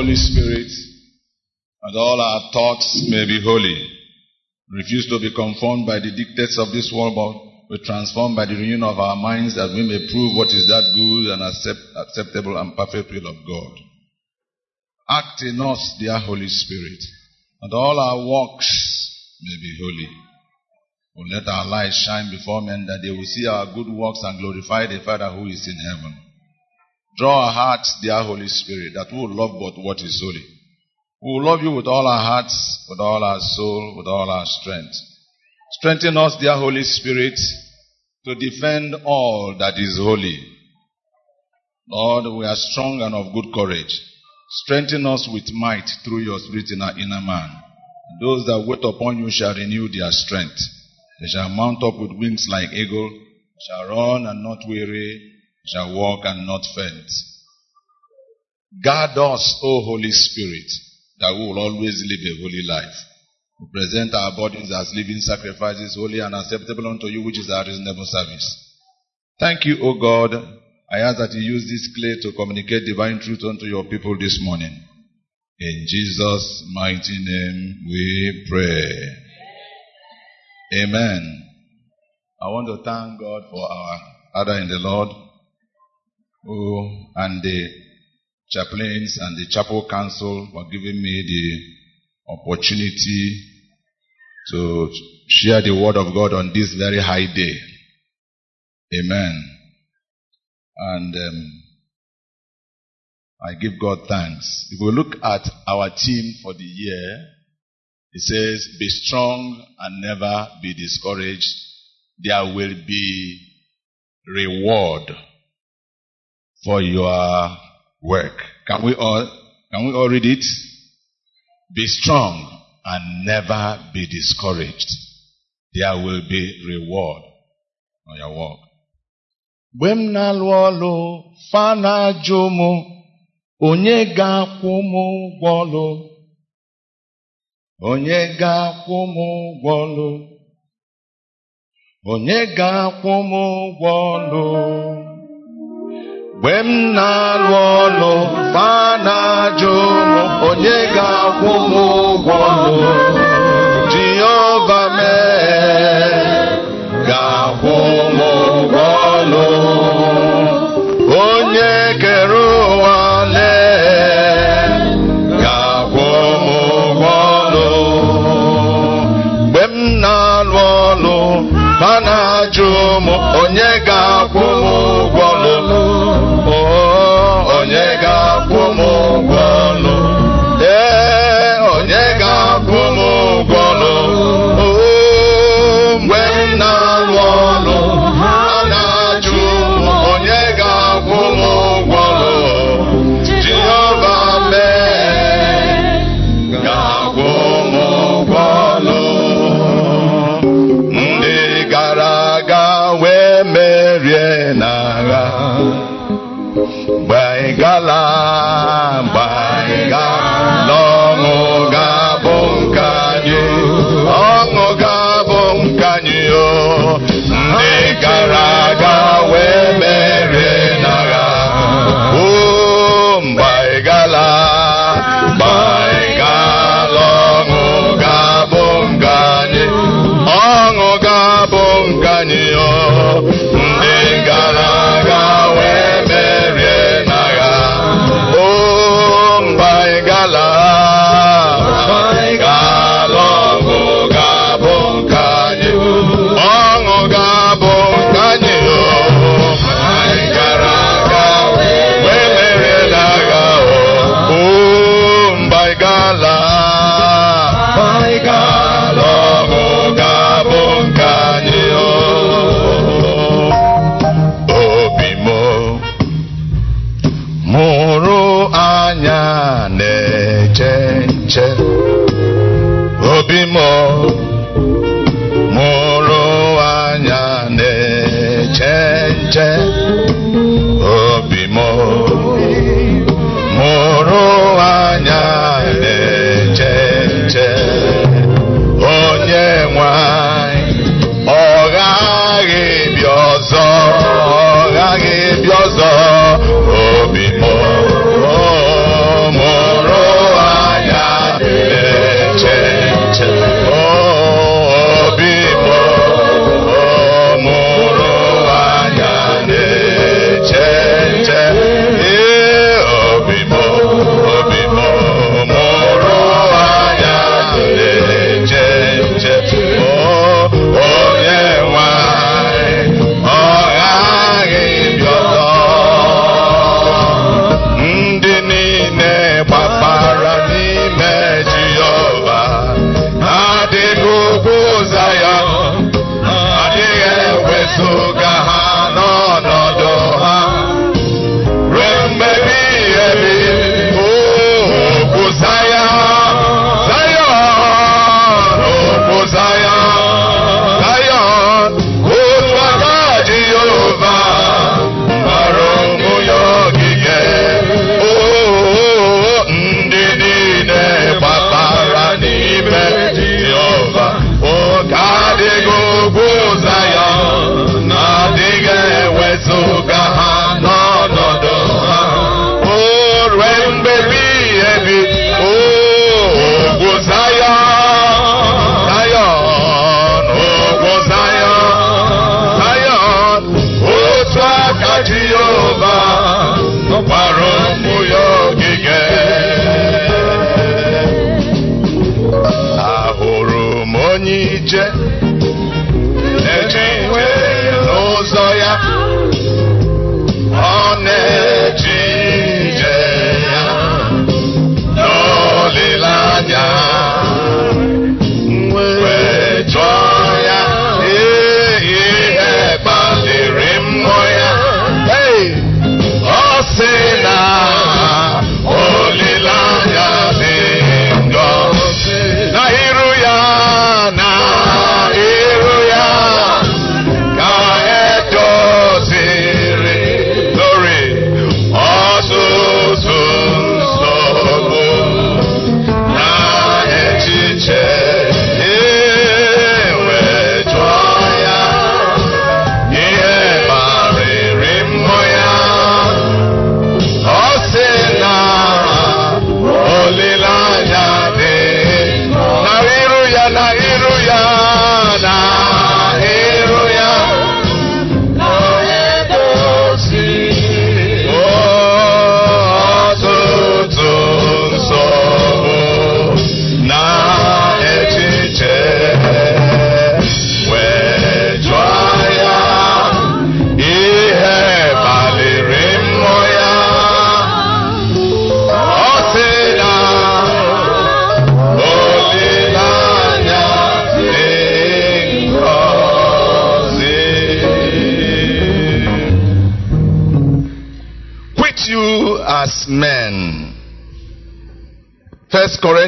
Holy Spirit, and all our thoughts may be holy. Refuse to be conformed by the dictates of this world, but be transformed by the renewing of our minds that we may prove what is that good and accept, acceptable and perfect will of God. Act in us, dear Holy Spirit, and all our works may be holy. Oh, let our light shine before men that they will see our good works and glorify the Father who is in heaven. Draw our hearts, dear Holy Spirit, that we will love but what is holy. We will love you with all our hearts, with all our soul, with all our strength. Strengthen us, dear Holy Spirit, to defend all that is holy. Lord, we are strong and of good courage. Strengthen us with might through your spirit in our inner man. Those that wait upon you shall renew their strength. They shall mount up with wings like eagle, shall run and not weary, shall walk and not faint. Guard us, O Holy Spirit, that we will always live a holy life. We present our bodies as living sacrifices, holy and acceptable unto you, which is our reasonable service. Thank you, O God. I ask that you use this clay to communicate divine truth unto your people this morning. In Jesus' mighty name we pray. Amen. I want to thank God for our Father in the Lord who and the chaplains and the chapel council for giving me the opportunity to share the word of God on this very high day. Amen. And um, I give God thanks. If we look at our team for the year, it says, Be strong and never be discouraged. There will be reward for your work. Can we all, can we all read it? Be strong and never be discouraged. There will be reward on your work. Mgbe m na-alụ ọlụ fa na-ajụ m onye ga-akwụ m ụgwọ onye ga-akwụ m ụgwọ onye ga-akwụ m ụgwọ ọlụ mgbe m na-alụ ọlụ fa na-ajụ m onye ga-akwụ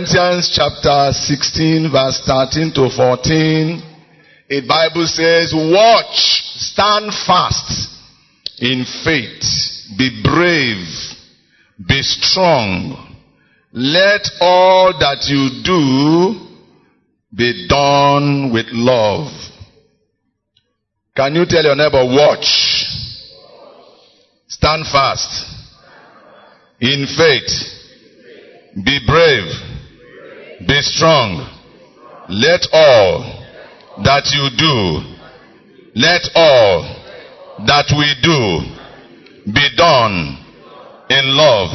Corinthians chapter 16 verse 13 to 14. the Bible says, watch, stand fast in faith, be brave, be strong. Let all that you do be done with love. Can you tell your neighbor, watch, stand fast in faith, be brave. Be strong. Let all that you do, let all that we do be done in love.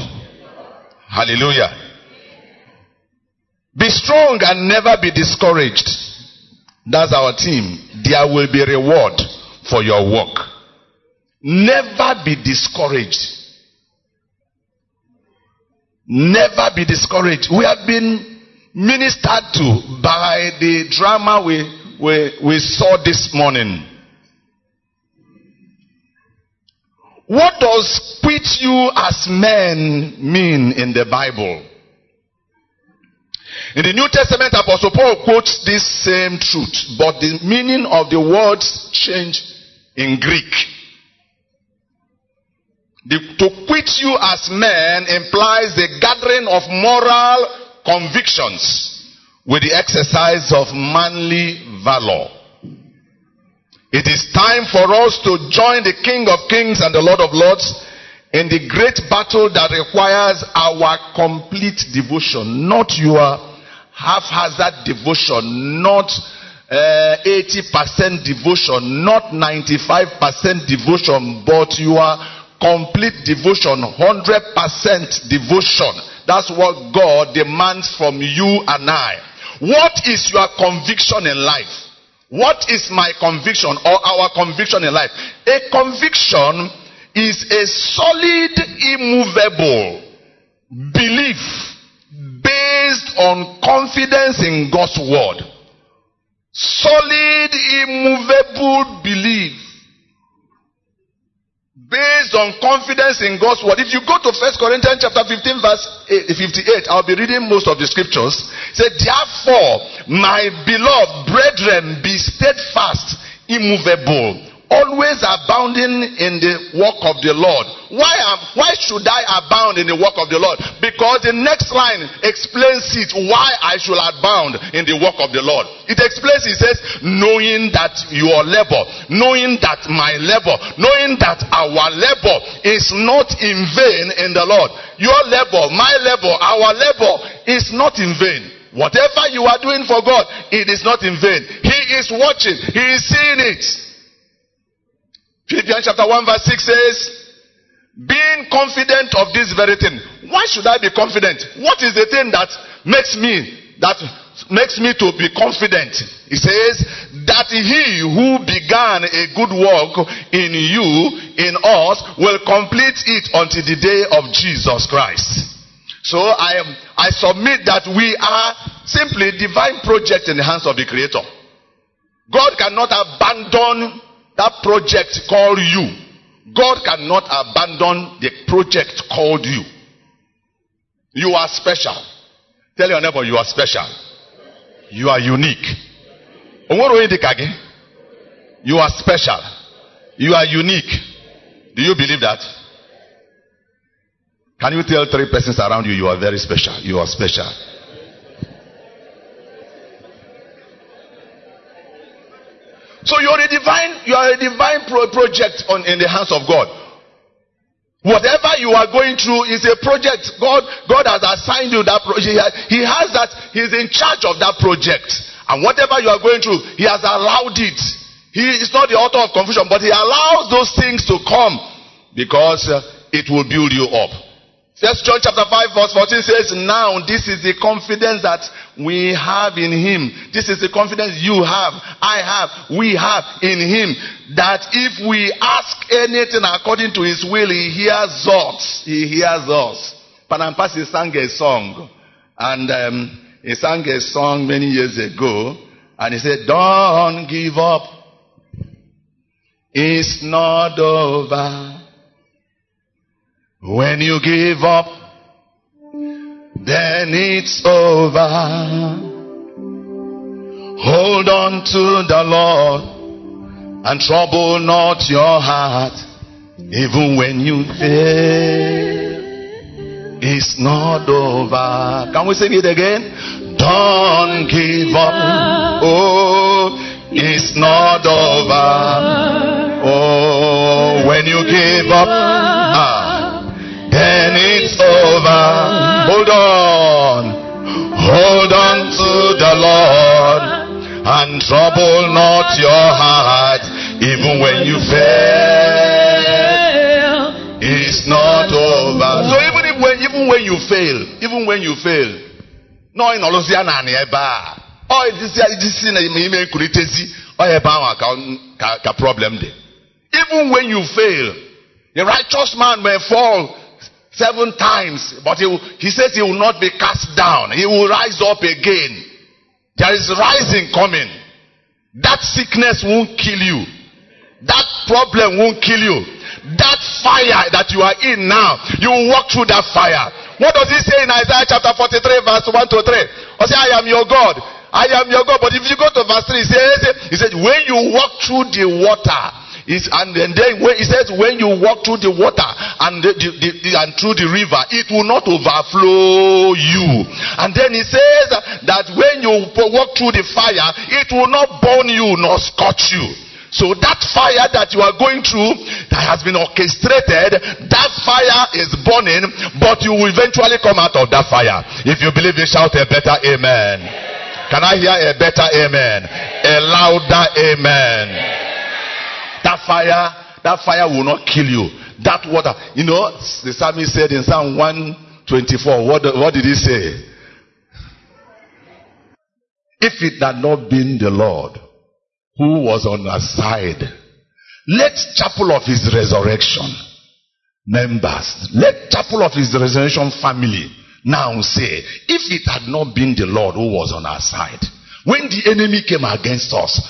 Hallelujah. Be strong and never be discouraged. That's our team. There will be reward for your work. Never be discouraged. Never be discouraged. We have been ministered to by the drama we, we, we saw this morning. What does quit you as men mean in the Bible? In the New Testament, Apostle Paul quotes this same truth, but the meaning of the words change in Greek. The, to quit you as men implies the gathering of moral convictions with the exercise of manly valor. It is time for us to join the King of Kings and the Lord of Lords in the great battle that requires our complete devotion, not your haphazard devotion, not uh, 80% devotion, not 95% devotion, but your complete devotion, 100% devotion. That's what God demands from you and I. What is your conviction in life? What is my conviction or our conviction in life? A conviction is a solid, immovable belief based on confidence in God's word. Solid, immovable belief based on confidence in God's word. If you go to First Corinthians chapter 15 verse 58, I'll be reading most of the scriptures. Say, therefore, my beloved brethren, be steadfast, immovable, always abounding in the work of the Lord. Why am, why should I abound in the work of the Lord? Because the next line explains it why I should abound in the work of the Lord. It explains it says knowing that your labor, knowing that my labor, knowing that our labor is not in vain in the Lord. Your labor, my labor, our labor is not in vain. Whatever you are doing for God, it is not in vain. He is watching. He is seeing it. Philippians chapter 1 verse 6 says, being confident of this very thing. Why should I be confident? What is the thing that makes me, that makes me to be confident? He says, that he who began a good work in you, in us, will complete it until the day of Jesus Christ. So I am, I submit that we are simply divine project in the hands of the creator. God cannot abandon that project called you. God cannot abandon the project called you. You are special. Tell your neighbor you are special. You are unique. You are special. You are unique. Do you believe that? Can you tell three persons around you you are very special? You are special. So you're a divine, you are a divine pro- project on, in the hands of God. Whatever you are going through is a project. God, God has assigned you that project. He has that, He's in charge of that project. And whatever you are going through, He has allowed it. He is not the author of confusion, but He allows those things to come because uh, it will build you up. First John chapter 5 verse 14 says, Now this is the confidence that we have in Him. This is the confidence you have, I have, we have in Him. That if we ask anything according to His will, He hears us. He hears us. Panam Percy sang a song. And um, he sang a song many years ago. And he said, Don't give up. It's not over. When you give up, then it's over. Hold on to the Lord and trouble not your heart, even when you fail. It's not over. Can we sing it again? Don't give up. Oh, it's not over. Oh, when you give up, ah, over. Hold on. Hold on to the Lord and trouble not your heart, even when you fail. It's not over. So even if when, even when you fail, even when you fail, no in olosia na na ebe a. Ọ disi disi na ime nkuritezi ọ ebe ahụ ka ka problem dị. Even when you fail, the righteous man may fall seven times, but he, he says he will not be cast down. He will rise up again. There is rising coming. That sickness won't kill you. That problem won't kill you. That fire that you are in now, you will walk through that fire. What does he say in Isaiah chapter 43 verse 1 to 3? He say, I am your God. I am your God. But if you go to verse 3, he says, he said, when you walk through the water, is and, then when, he says when you walk through the water and the, the, the, and through the river it will not overflow you. And then he says that when you walk through the fire it will not burn you nor scorch you. So that fire that you are going through that has been orchestrated that fire is burning but you will eventually come out of that fire. If you believe it shout a better amen. Can i hear a better amen? A louder amen that fire, that fire will not kill you. That water, you know, the psalmist said in Psalm 124, what, what did he say? If it had not been the Lord who was on our side, let chapel of his resurrection members, let chapel of his resurrection family now say, if it had not been the Lord who was on our side, when the enemy came against us,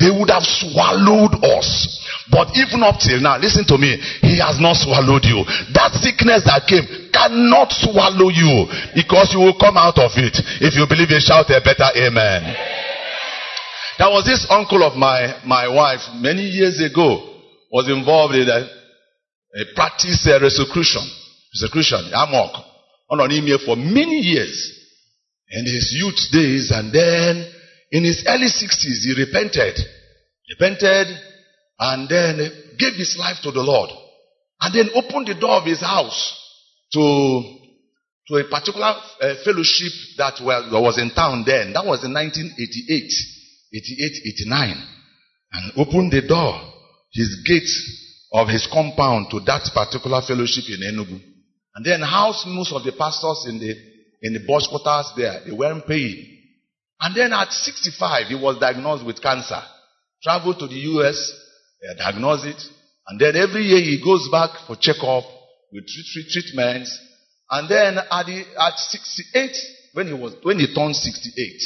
they would have swallowed us. But even up till now, listen to me, he has not swallowed you. That sickness that came cannot swallow you because you will come out of it. If you believe it, shout a better amen. There was this uncle of my, my wife many years ago was involved in a, a practice uh, resecration. Resecration, amok. On an email for many years in his youth days and then in his early 60s he repented. Repented and then gave his life to the lord. And then opened the door of his house to to a particular uh, fellowship that was in town then. That was in 1988 88 89 and opened the door his gate of his compound to that particular fellowship in enugu. And then housed most of the pastors in the in the bush quarters there they weren't paying and then at 65, he was diagnosed with cancer. Traveled to the US, they diagnosed it. And then every year he goes back for checkup with treat, treat, treatments. And then at, the, at 68, when he was, when he turned 68,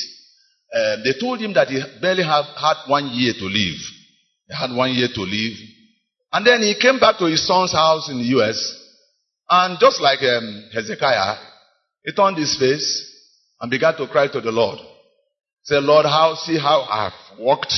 um, they told him that he barely have, had one year to live. He had one year to live. And then he came back to his son's house in the US. And just like um, Hezekiah, he turned his face and began to cry to the Lord. Say, Lord, how see how I've walked,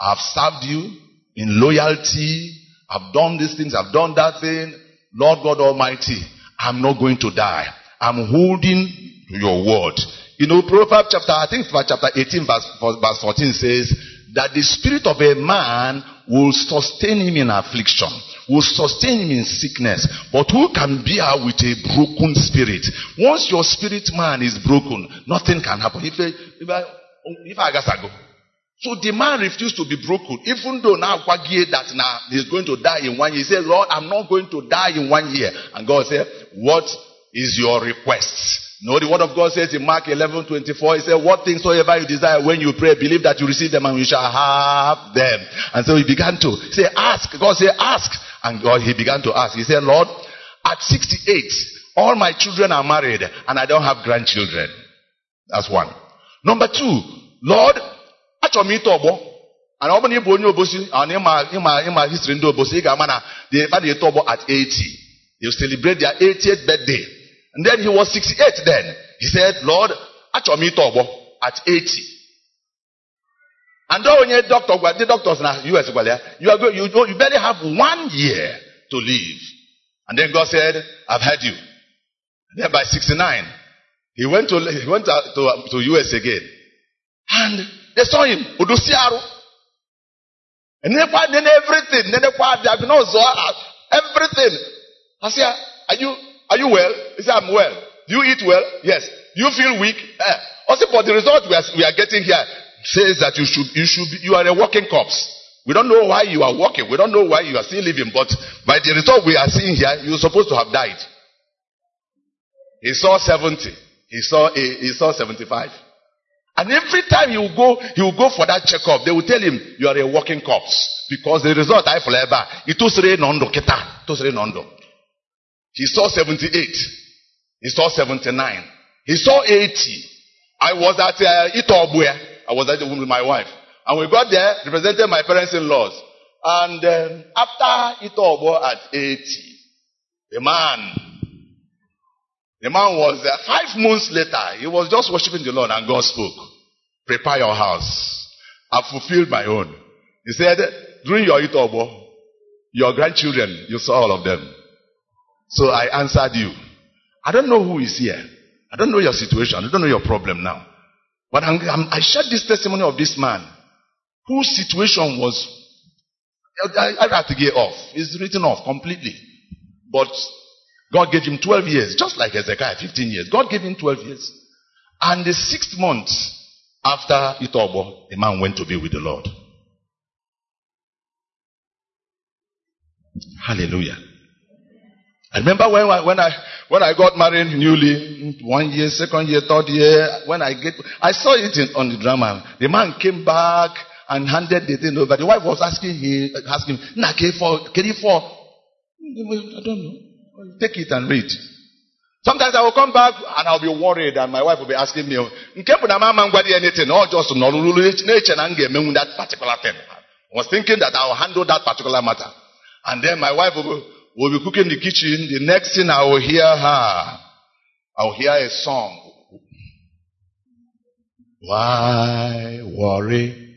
I've served you in loyalty, I've done these things, I've done that thing. Lord God Almighty, I'm not going to die. I'm holding to your word. You know, Proverbs chapter, I think chapter 18, verse, verse 14 says that the spirit of a man will sustain him in affliction, will sustain him in sickness. But who can bear with a broken spirit? Once your spirit man is broken, nothing can happen. If, if, I, if I go. So the man refused to be broken, even though now that now he's going to die in one year. He said, Lord, I'm not going to die in one year. And God said, What is your request? No, the word of God says in Mark 11, 24, He said, What things soever you desire when you pray, believe that you receive them and you shall have them. And so he began to say, Ask. God said, Ask. And God, he began to ask. He said, Lord, at 68, all my children are married and I don't have grandchildren. That's one. Number two, Lord, achọrọ m ite ọgbọ ana ọ bụrụ na ị bụ onye obosi ana ịma ịma ịma history ndị obosi ị ga-ama na the fa na-eto ọgbọ at 80 He will celebrate their 80th birthday. And then he was 68 then. He said, Lord, achọrọ m ite ọgbọ at 80. And onye doctor, gwa- the doctors na US gwara ya, you are going, you, oh, you barely have one year to live. And then God said, I've heard you. And then by 69, he went to, he went to, to, to US again. And they saw him, Odosiaro. And then, then everything, then they diagnosed uh, everything. I said, are you, are you well? He said, I'm well. Do you eat well? Yes. Do you feel weak? Eh. Also, but the result we are, we are getting here says that you should, you should you are a walking corpse. We don't know why you are walking. We don't know why you are still living. But by the result we are seeing here, you're supposed to have died. He saw 70. He saw, he saw 75. And every time he will go, he will go for that checkup. They will tell him, you are a walking corpse. Because the result I forever. It was nondo kita. It was nondo. He saw 78. He saw 79. He saw 80. I was at uh, Itobuya. I was at the with my wife. And we got there, represented my parents-in-laws. And um, after Itobo at 80, the man, the man was uh, five months later, he was just worshiping the Lord and God spoke. Prepare your house. I've fulfilled my own. He said, during your Itobo, your grandchildren, you saw all of them. So I answered you. I don't know who is here. I don't know your situation. I don't know your problem now. But I'm, I'm, i shared this testimony of this man whose situation was, I, I had to get off. It's written off completely. But God gave him 12 years, just like Hezekiah, 15 years. God gave him 12 years. And the sixth month after Itobo, the man went to be with the Lord. Hallelujah. I remember when I, when I when I got married newly, one year, second year, third year, when I get I saw it in, on the drama. The man came back and handed the thing over. The wife was asking him, asking, "Na K for K for?" I don't know. Take it and read. Sometimes I will come back and I'll be worried, and my wife will be asking me, "Nke bụ na mama ngwadi anything, or just nọrụrụ n'eche na m ga-emenwu that particular thing." I was thinking that I will handle that particular matter, and then my wife will. Be, will be cooking in the kitchen. The next thing I will hear her, I will hear a song. Why worry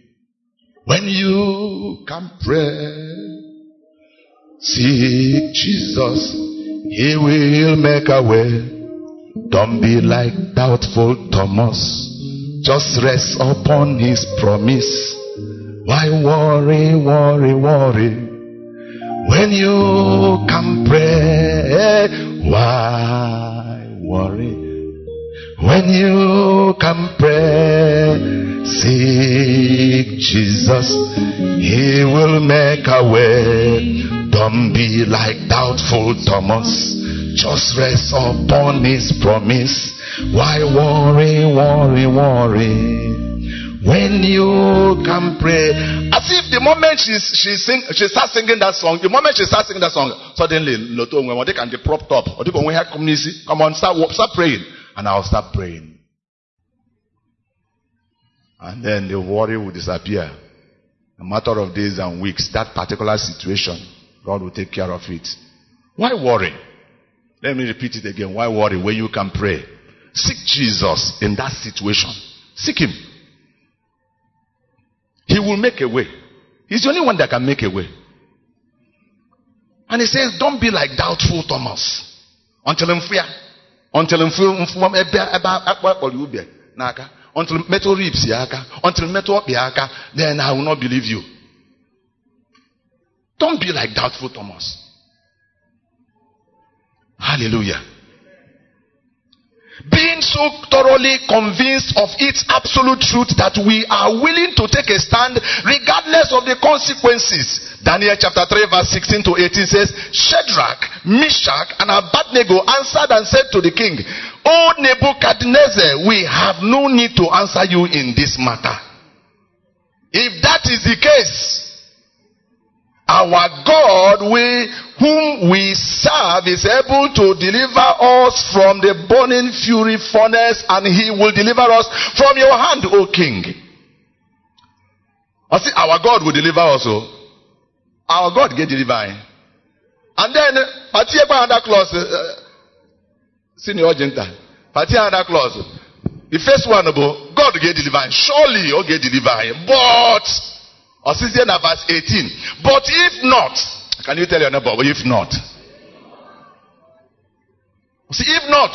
when you can pray? Seek Jesus, He will make a way. Don't be like doubtful Thomas. Just rest upon His promise. Why worry, worry, worry? When you can pray, why worry? When you can pray, seek Jesus. He will make a way. Don't be like doubtful Thomas. Just rest upon his promise. Why worry, worry, worry? When you can pray, as if the moment she she sing she starts singing that song, the moment she starts singing that song, suddenly Loto when they can get propped up, or they can come on, start start praying, and I'll start praying, and then the worry will disappear. A matter of days and weeks, that particular situation, God will take care of it. Why worry? Let me repeat it again. Why worry when you can pray? Seek Jesus in that situation. Seek Him. He will make a way. He's the only one that can make a way. And he says, Don't be like doubtful Thomas. Until him fear. Until him feel until metal ribs. Until metal yaka. Then I will not believe you. Don't be like doubtful Thomas. Hallelujah. Being so thoroughly convinced of its absolute truth that we are willing to take a stand regardless of the consequences. Daniel chapter 3 verse 16 to 18 says, Shadrach, Meshach, and Abednego answered and said to the king, O Nebuchadnezzar, we have no need to answer you in this matter. If that is the case, our God, we, whom we serve, is able to deliver us from the burning fury furnace, and He will deliver us from your hand, O King. I see, our God will deliver us. Oh. Our God get delivered. And then, party another clause, uh, senior agenta, party another clause. The first one, about God get deliver, surely you get deliver, but, or since verse 18, but if not, can you tell your neighbor, if not? See, if not,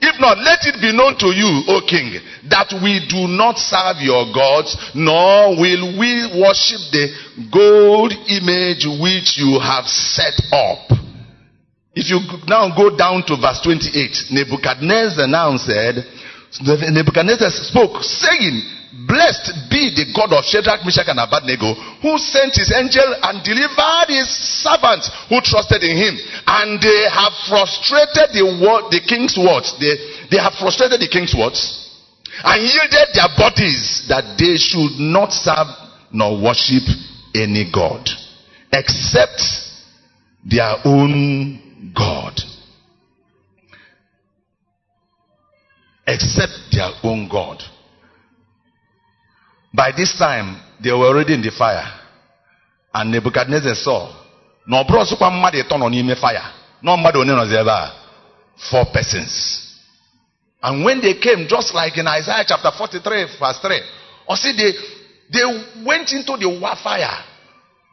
if not, let it be known to you, O king, that we do not serve your gods, nor will we worship the gold image which you have set up. If you now go down to verse 28, Nebuchadnezzar now said, Nebuchadnezzar spoke, saying, Blessed be the God of Shadrach, Meshach, and Abednego, who sent his angel and delivered his servants who trusted in him. And they have frustrated the, word, the king's words. They, they have frustrated the king's words and yielded their bodies that they should not serve nor worship any God except their own God. Except their own God. By this time, they were already in the fire. And Nebuchadnezzar saw. Na ọ bụrụ ọsụkwa fire. No mmadụ. Four persons. And when they came, just like in Isaiah chapter 43, verse 3, or see they they went into the fire.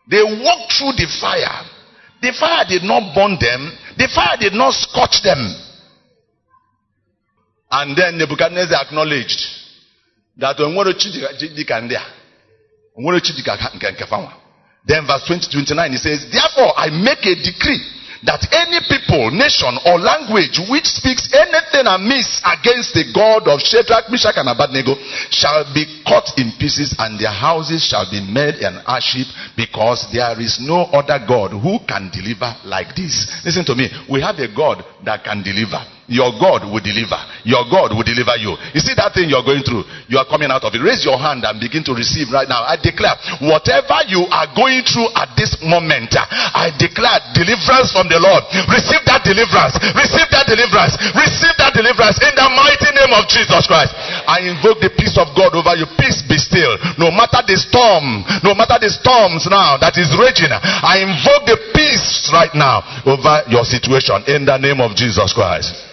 They walked through the fire. The fire did not burn them, the fire did not scorch them. And then Nebuchadnezzar acknowledged that onwere chi dịka ndị a onwere chi nke nke fanwa then verse 20 29 he says therefore i make a decree that any people, nation, or language which speaks anything amiss against the God of Shadrach, Meshach, and Abednego shall be cut in pieces, and their houses shall be made an ash heap, because there is no other God who can deliver like this. Listen to me. We have a God that can deliver. Your God will deliver. Your God will deliver you. You see that thing you're going through? You are coming out of it. Raise your hand and begin to receive right now. I declare, whatever you are going through at this moment, I declare deliverance from the Lord. Receive that deliverance. Receive that deliverance. Receive that deliverance in the mighty name of Jesus Christ. I invoke the peace of God over you. Peace be still. No matter the storm, no matter the storms now that is raging, I invoke the peace right now over your situation in the name of Jesus Christ.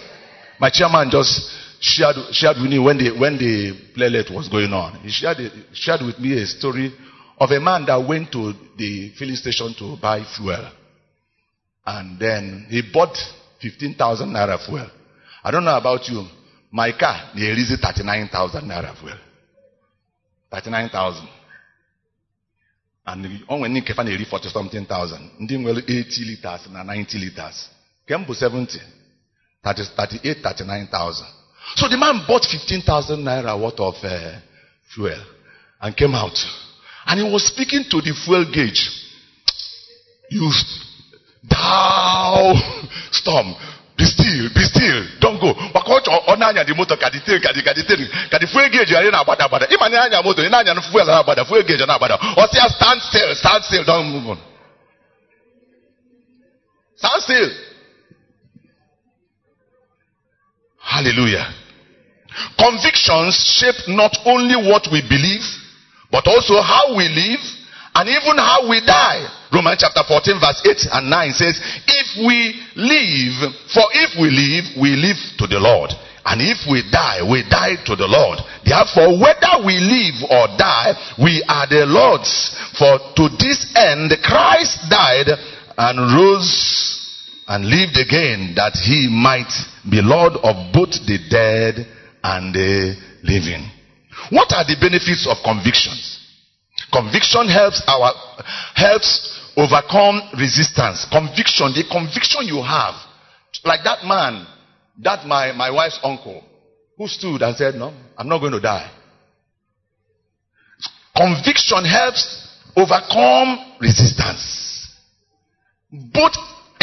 My chairman just shared, shared with me when the, when the playlet was going on. He shared, shared with me a story of a man that went to the filling station to buy fuel. And then he bought 15,000 naira fuel. I don't know about you. My car, they released 39,000 naira fuel. 39,000. And onwe ndị nkefa na-eri 40 something thousand. Ndị nwere 80 liters na 90 liters. Kemgbe 70. That is 38, 39,000. So the man bought 15,000 naira worth of uh, fuel and came out. And he was speaking to the fuel gauge. You, thou storm, be still, be still, don't go. Maka ọ na-anya the motor ka the tail ka the ka the tail ka the fuel gauge ghara na-agbada agbada. Ịma na anya motor ị na-anya fuel na-agbada fuel gauge na-agbada. Ọ sị ya stand still, stand still, don't move on. Stand still. Hallelujah. Convictions shape not only what we believe, but also how we live and even how we die. Romans chapter 14 verse 8 and 9 says, if we live, for if we live, we live to the Lord. And if we die, we die to the Lord. Therefore, whether we live or die, we are the Lord's. For to this end, Christ died and rose and lived again that he might be Lord of both the dead and the living. What are the benefits of convictions? Conviction helps our helps overcome resistance. Conviction, the conviction you have, like that man, that my, my wife's uncle, who stood and said, No, I'm not going to die. Conviction helps overcome resistance. Both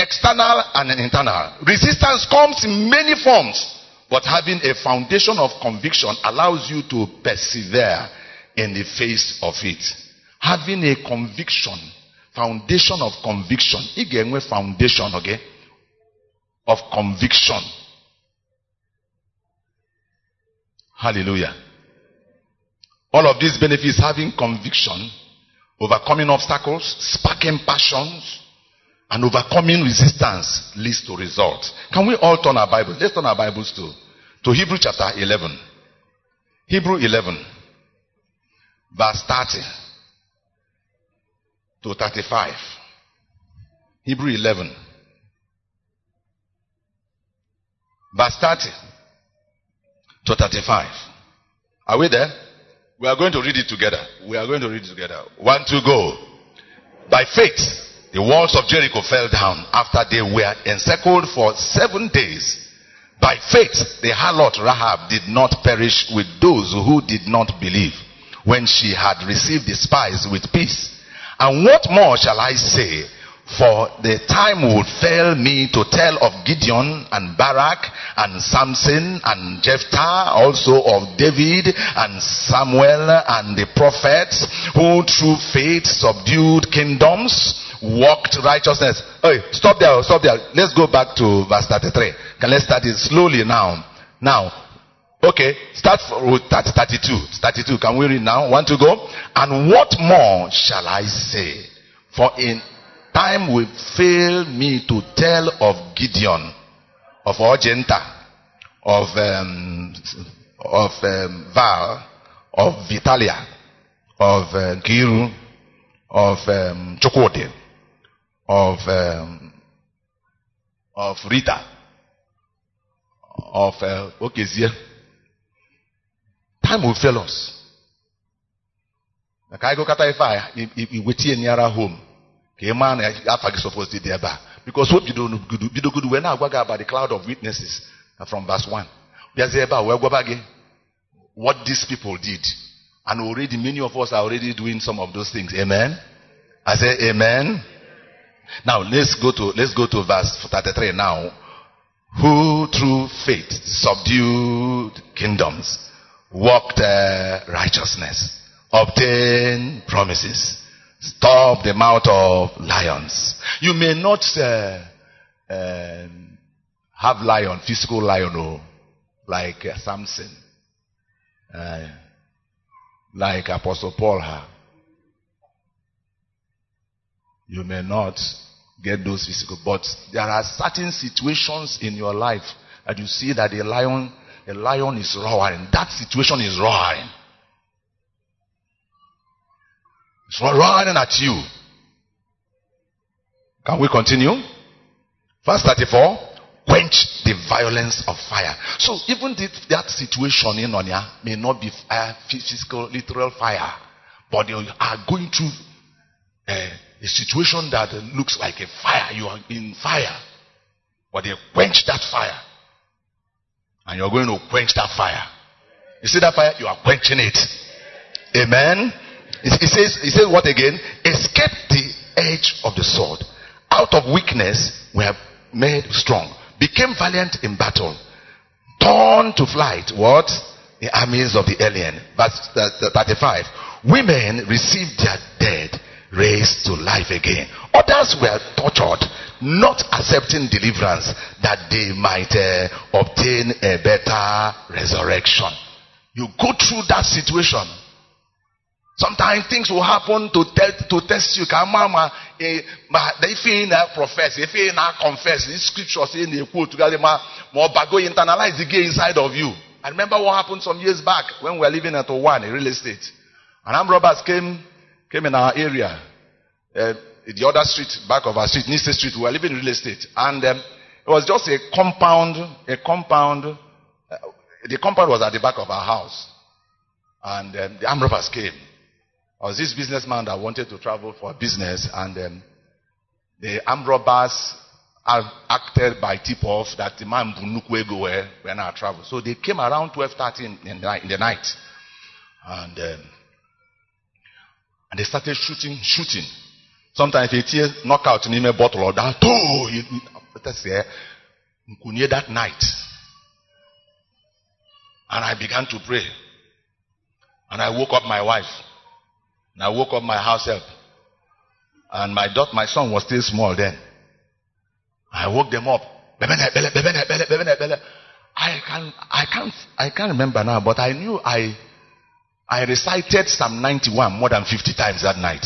external and internal. Resistance comes in many forms, but having a foundation of conviction allows you to persevere in the face of it. Having a conviction, foundation of conviction. Again, foundation, okay? Of conviction. Hallelujah. All of these benefits having conviction, overcoming obstacles, sparking passions, and overcoming resistance leads to results. Can we all turn our Bibles? Let's turn our Bibles to, to Hebrew chapter 11. Hebrew 11, verse 30 to 35. Hebrew 11, verse 30 to 35. Are we there? We are going to read it together. We are going to read it together. One, two, go. By faith, the walls of Jericho fell down after they were encircled for seven days. By faith, the harlot Rahab did not perish with those who did not believe when she had received the spies with peace. And what more shall I say? For the time would fail me to tell of Gideon and Barak and Samson and Jephthah, also of David and Samuel and the prophets who through faith subdued kingdoms, walked righteousness. Hey, stop there, stop there. Let's go back to verse 33. Can let's start it slowly now. Now, okay, start with 32. 32. Can we read now? Want to go? And what more shall I say? For in time will fail me to tell of Gideon, of Orgenta, of um, of um, Val, of Vitalia, of uh, Giru, of um, Chokode, of um, of Rita, of uh, Okezie. Time will fail us. Ka anyị gụkọta ife a iwetie nyara home ka ị maa na afa gị suppose dị ebe a because o bidogodu wee na-agwa gị about the cloud of witnesses from verse 1 bịazie ebe a wee gwaba gị what these people did and already many of us are already doing some of those things. Amen? I say amen now let's go to let's go to verse 33 now who through faith subdued kingdoms walked uh, righteousness obtained promises stopped the mouth of lions. You may not uh, uh, have lion, physical lion, or like uh, Samson, uh, like Apostle Paul had. You may not get those physical, but there are certain situations in your life that you see that a lion, a lion is roaring. That situation is roaring. It's running at you. Can we continue? Verse 34. Quench the violence of fire. So even if that situation in Onya may not be fire, physical, literal fire, but you are going through a, a situation that looks like a fire. You are in fire. But they quench that fire. And you're going to quench that fire. You see that fire? You are quenching it. Amen. He says, he says what again? Escape the edge of the sword. Out of weakness we have made strong. Became valiant in battle. Torn to flight. What? The armies of the alien. Verse 35. Women received their dead raised to life again. Others were tortured, not accepting deliverance that they might uh, obtain a better resurrection. You go through that situation Sometimes things will happen to tell to test you. Mama eh ma the ife na profess, ife na confess, this scripture saying they quote together more bago internalize the gay inside of you. I remember what happened some years back when we were living at one real estate. And armed robbers came came in our area. Uh, the other street, back of our street, Niste Street, we were living in real estate. And um, it was just a compound, a compound. Uh, the compound was at the back of our house. And um, the armed robbers came. Was this businessman that wanted to travel for business, and um, the armed robbers acted by tip off that the man Bunukwego were when I travel. So they came around 12:30 in, in, in, the night, and um, and they started shooting, shooting. Sometimes they tear knockout in a bottle or that. Oh. That night, and I began to pray, and I woke up my wife. And I woke up my house help. And my daughter, my son was still small then. I woke them up. I can't, I can't I can't remember now, but I knew I I recited Psalm 91 more than 50 times that night.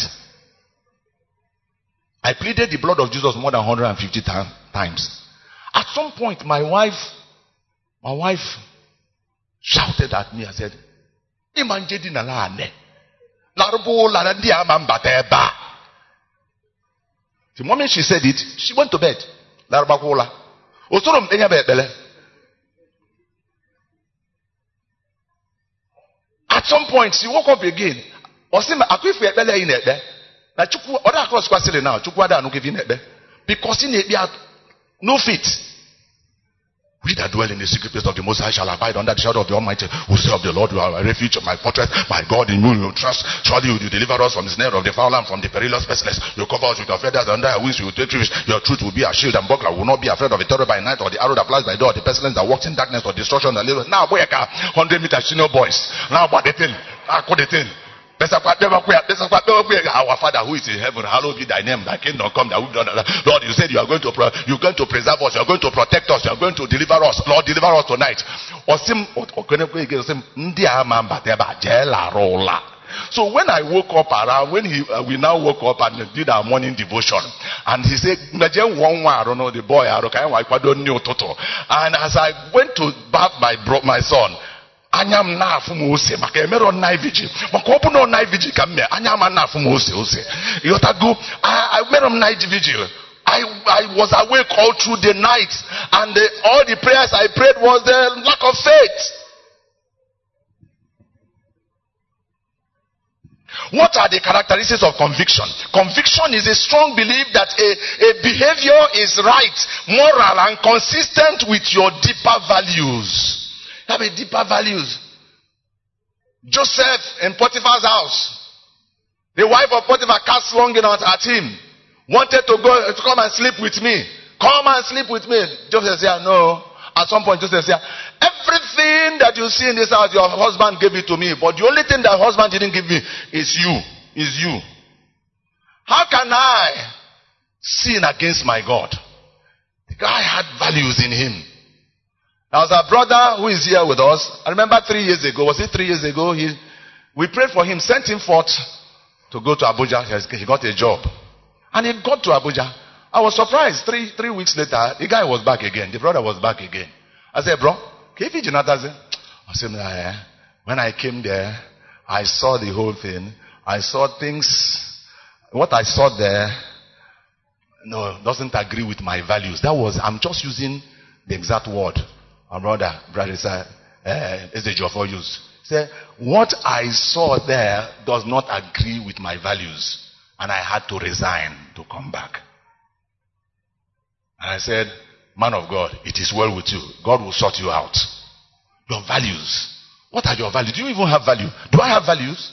I pleaded the blood of Jesus more than 150 times. At some point, my wife, my wife shouted at me and said, Imanjedi na. The moment she said it, she went to bed. Laruba kula. Osoro mtenya bebele. At some point, she woke up again. Osima akwifu ekpele yi na ekpe. Na chukwu, da cross kwasịrị now, chukwu ada gị na ekpe. Because in ekpe no fit. We that dwell in the secret place of the Most High shall abide under the shadow of the Almighty. Who say of the Lord, you are a refuge, my fortress, my God, in whom you trust. Surely you will deliver us from the snare of the fowler and from the perilous pestilence. You cover us with your feathers, and under your wings you will take refuge. Your truth will be a shield and buckler. Will not be afraid of the terror by night, or the arrow that flies by day, or the pestilence that walks in darkness, or destruction that lives. Now, boy, 100 meter senior boys. Now, about the thing. Now, the thing. Our Father who is in heaven, hallowed be thy name, thy kingdom come, thy will be done. Lord, you said you are going to you're going to preserve us, you are going to protect us, you are going to deliver us. Lord, deliver us tonight. So when I woke up around, when he, uh, we now woke up and did our morning devotion, and he said, I don't know, the boy, and as I went to bath my, bro, my son, anya m na-afụ m ose maka emerọ nna vigil maka ọ bụ na night vigil ka m mee anya m na-afụ m ose ose ịghọtago emerọ m night vigil I, I was awake all through the night and the, all the prayers I prayed was the lack of faith. What are the characteristics of conviction? Conviction is a strong belief that a, a behavior is right, moral, and consistent with your deeper values have a deeper values. Joseph in Potiphar's house. The wife of Potiphar cast longing at him. Wanted to go to come and sleep with me. Come and sleep with me. Joseph said, No. At some point, Joseph said, Everything that you see in this house, your husband gave it to me. But the only thing that husband didn't give me is you. Is you. How can I sin against my God? The guy had values in him. There was a brother who is here with us. I remember three years ago, was it three years ago? He, we prayed for him, sent him forth to go to Abuja. He got a job. And he got to Abuja. I was surprised. Three, three weeks later, the guy was back again. The brother was back again. I said, bro, Kefi Jonathan. I said, eh. when I came there, I saw the whole thing. I saw things, what I saw there, no, doesn't agree with my values. That was, I'm just using the exact word. My brother, brother, sir, uh, is the job for use. Say, what I saw there does not agree with my values. And I had to resign to come back. And I said, man of God, it is well with you. God will sort you out. Your values. What are your values? Do you even have value? Do I have values?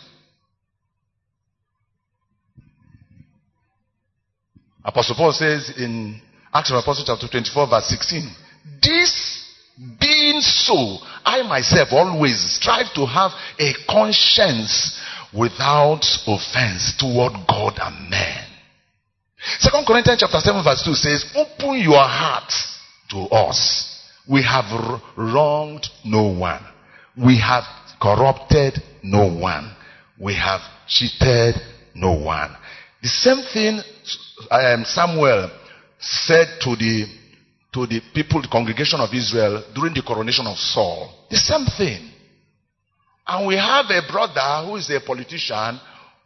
Apostle Paul says in Acts of Apostles chapter 24 verse 16, this being so, I myself always strive to have a conscience without offense toward God and men. Second Corinthians chapter 7 verse 2 says, open your heart to us. We have wronged no one. We have corrupted no one. We have cheated no one. The same thing um, Samuel said to the to the people, the congregation of Israel during the coronation of Saul. The same thing. And we have a brother who is a politician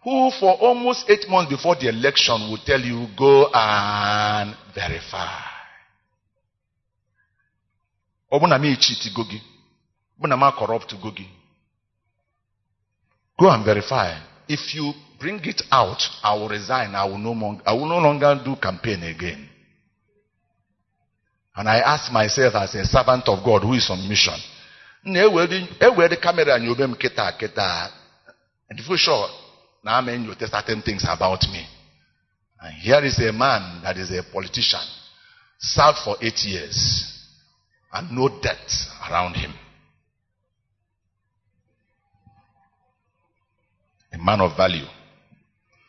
who for almost eight months before the election will tell you, go and verify. Go go and verify. If you bring it out, I will resign. I will no, I will no longer do campaign again. And I ask myself as a servant of God who is on mission. Ewere the camera and you be kita kita. And for sure, now I mean you tell certain things about me. And here is a man that is a politician, served for eight years, and no debt around him. A man of value.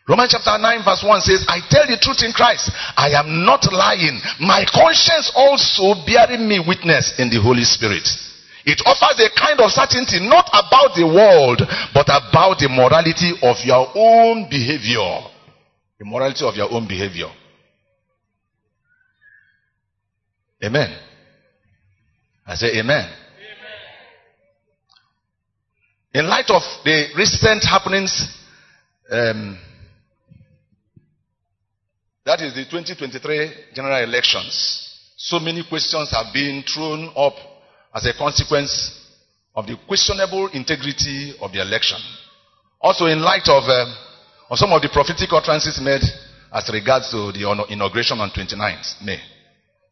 Romans chapter 9, verse 1 says, I tell the truth in Christ. I am not lying. My conscience also bearing me witness in the Holy Spirit. It offers a kind of certainty not about the world, but about the morality of your own behavior. The morality of your own behavior. Amen. I say amen. amen. In light of the recent happenings, um, that is the 2023 general elections, so many questions have been thrown up as a consequence of the questionable integrity of the election. Also, in light of, um, of some of the prophetic utterances made as regards to the inauguration on 29th May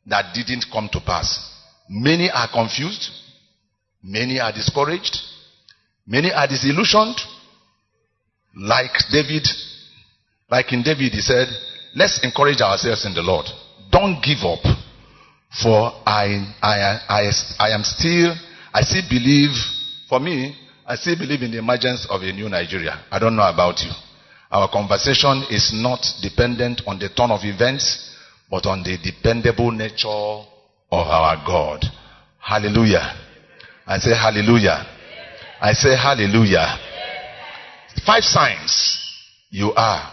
that didn't come to pass. Many are confused. Many are discouraged. Many are disillusioned. Like David, like in David, he said, let's encourage ourselves in the Lord. Don't give up. For I, I, I, I am still, I still believe, for me, I still believe in the emergence of a new Nigeria. I don't know about you. Our conversation is not dependent on the turn of events, but on the dependable nature of our God. Hallelujah. I say hallelujah. I say hallelujah. Five signs you are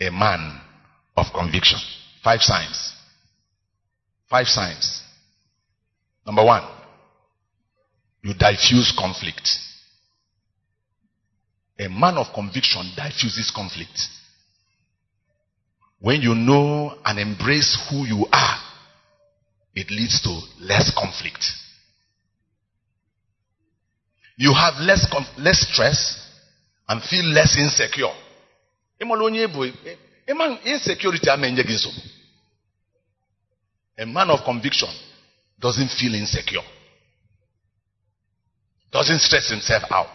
a man of conviction. Five signs. Five signs. Number one, you diffuse conflict. A man of conviction diffuses conflict. When you know and embrace who you are, it leads to less conflict. You have less, less stress and feel less insecure. Insecurity A man of conviction doesn't feel insecure, doesn't stress himself out.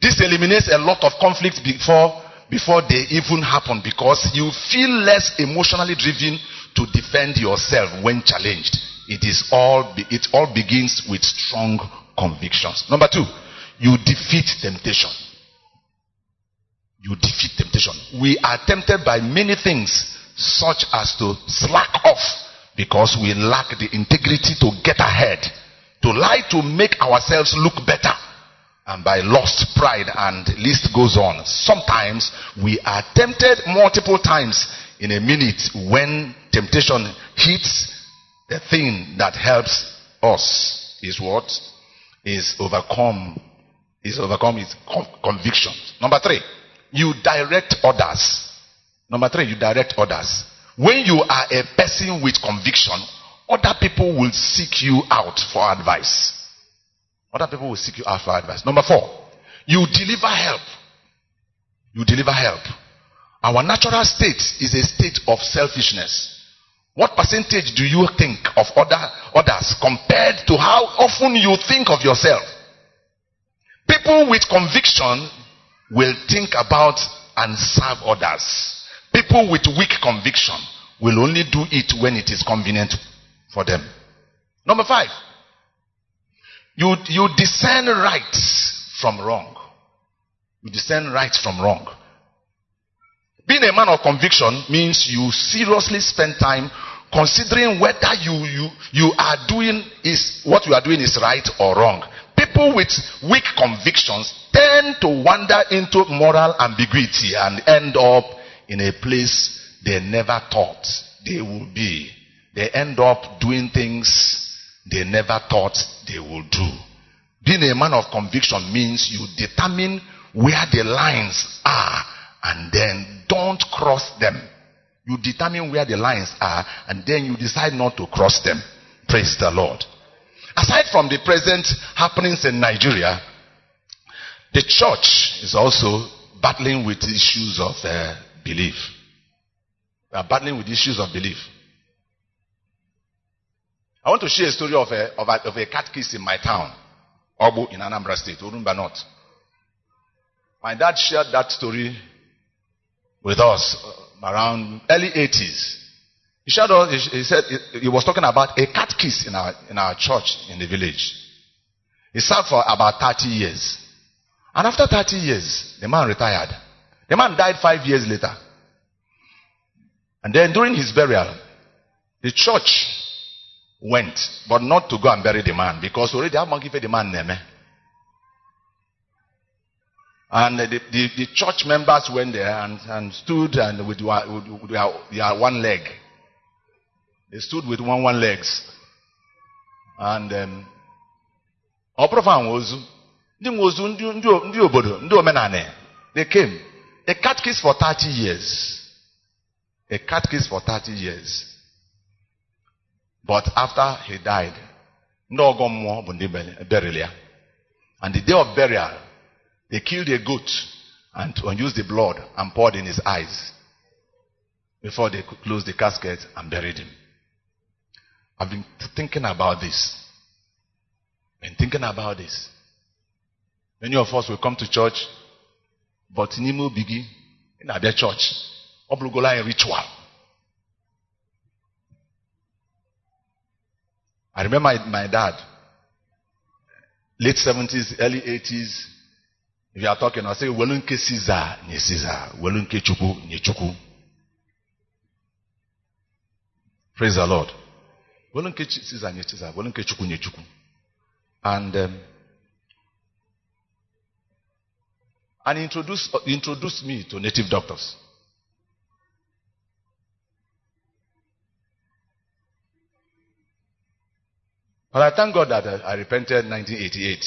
This eliminates a lot of conflicts before before they even happen because you feel less emotionally driven to defend yourself when challenged. It is all, it all begins with strong convictions. Number two, you defeat temptation. You defeat temptation. We are tempted by many things such as to slack off because we lack the integrity to get ahead, to lie to make ourselves look better and by lost pride and list goes on. Sometimes we are tempted multiple times in a minute when temptation hits the thing that helps us is what is overcome is overcome is conviction. Number 3, you direct others. Number 3, you direct others. When you are a person with conviction, other people will seek you out for advice. Other people will seek you out for advice. Number four, you deliver help. You deliver help. Our natural state is a state of selfishness. What percentage do you think of other, others compared to how often you think of yourself? People with conviction will think about and serve others. People with weak conviction will only do it when it is convenient for them. Number five, you, you discern right from wrong. You discern right from wrong. Being a man of conviction means you seriously spend time considering whether you, you, you are doing is what you are doing is right or wrong. People with weak convictions tend to wander into moral ambiguity and end up in a place they never thought they would be. They end up doing things they never thought they would do. Being a man of conviction means you determine where the lines are and then don't cross them. You determine where the lines are and then you decide not to cross them. Praise the Lord. Aside from the present happenings in Nigeria, the church is also battling with issues of uh, belief. We are battling with issues of belief. I want to share a story of a, of a, of a in my town, Obu in Anambra State, Orumba North. My dad shared that story with us uh, around early 80s. He shared us, he, said he, was talking about a catechist in our, in our church in the village. He served for about 30 years. And after 30 years, the man retired. The man died five years later. And then during his burial, the church went, but not to go and bury the man because already I'm not giving the man name. And the, the, the, church members went there and, and stood and with, with, with their one leg They stood with one one legs. And um, ọ bụrụ fa nwe ozu ndị nwe ozu ndị obodo ndị omenala they came. A catechist for 30 years. A catechist for 30 years. But after he died ndị ọgọ mmụọ bụ ndị burial and the day of burial they killed a goat and used the blood and poured in his eyes before they could close the casket and buried him i've been thinking about this been thinking about this many of us will come to church but obi gị ị na-abịa church anyị ritual I remember my, my dad, late 70s, early 80s. If you are talking, I'll say, Welu nke Caesar, nye Caesar. Welu nke Chukwu, nye Chukwu. Praise the Lord. And, um, and introduced, he introduced me to native doctors. But I thank God that I, I repented in 1988.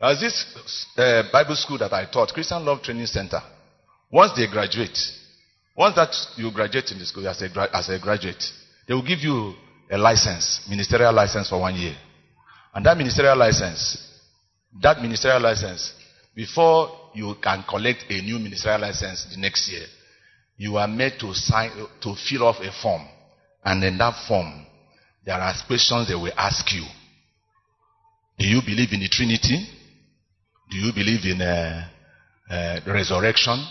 There was this uh, Bible school that I taught, Christian Love Training Center. Once they graduate, once that you graduate in the school as a, as a graduate, they will give you a license, ministerial license for one year. And that ministerial license, that ministerial license, before you can collect a new ministerial license the next year, you are made to sign, to fill off a form. And in that form, there are questions they will ask you. Do you believe in the Trinity? Do you believe in uh, uh, resurrection?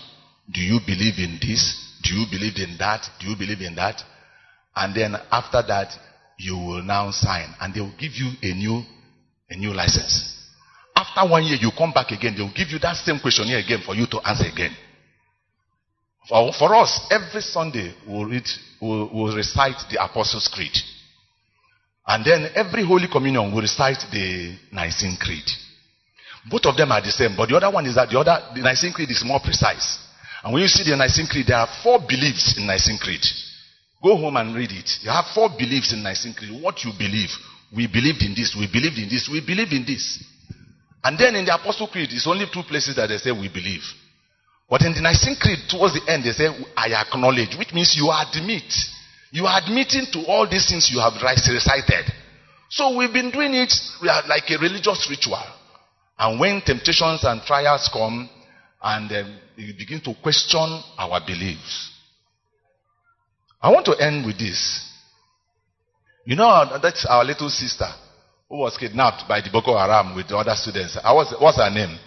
Do you believe in this? Do you believe in that? Do you believe in that? And then after that, you will now sign, and they will give you a new, a new license. After one year, you come back again. They will give you that same questionnaire again for you to answer again. For, for us, every Sunday we'll, read, we'll, we'll recite the Apostles' Creed. And then every Holy Communion we'll recite the Nicene Creed. Both of them are the same, but the other one is that the other, the Nicene Creed is more precise. And when you see the Nicene Creed, there are four beliefs in Nicene Creed. Go home and read it. You have four beliefs in Nicene Creed. What you believe. We believed in this, we believed in this, we believe in this. And then in the Apostle Creed, it's only two places that they say we believe. But in the Nicene Creed, towards the end, they say, I acknowledge, which means you admit. You are admitting to all these things you have recited. So we've been doing it like a religious ritual. And when temptations and trials come, and um, begin to question our beliefs. I want to end with this. You know, that's our little sister who was kidnapped by the Boko Haram with the other students. I was, what's her name?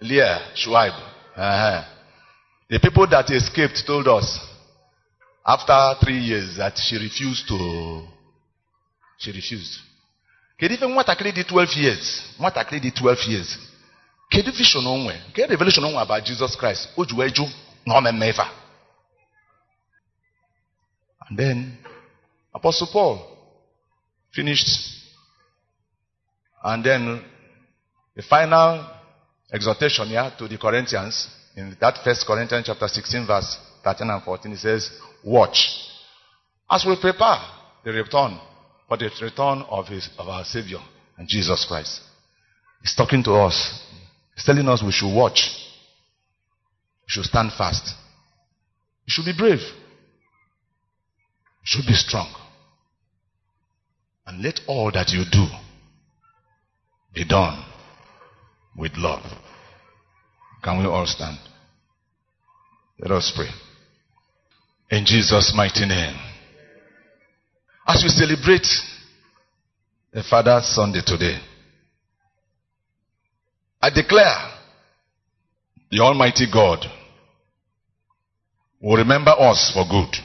Leah Sharibu. Uh-huh. The people that escaped told us after three years that she refused to. She refused. Kedu ife nwatakịrị dị 12 years? Nwatakịrị dị 12 years. Kedu vision o nwere? Kedu revelation o nwere about Jesus Christ? O na mmemme ife. And then Apostle Paul finished. And then the final exhortation here to the Corinthians in that first Corinthians chapter 16 verse 13 and 14 he says watch as we prepare the return for the return of his of our savior and Jesus Christ he's talking to us he's telling us we should watch we should stand fast we should be brave we should be strong and let all that you do be done with love. Can we all stand? Let us pray. In Jesus' mighty name. As we celebrate the Father's Sunday today, I declare the Almighty God will remember us for good,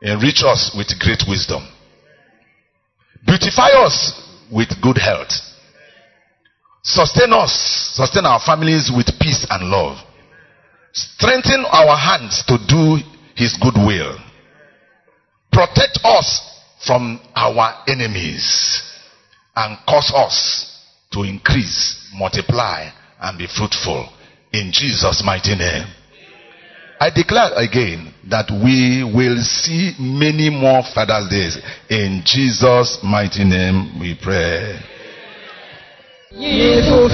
enrich us with great wisdom, beautify us with good health, sustain us, sustain our families with peace and love, strengthen our hands to do His good will, protect us from our enemies, and cause us to increase, multiply, and be fruitful. In Jesus' mighty name. I declare again that we will see many more Father's Days. In Jesus' mighty name we pray. Jesus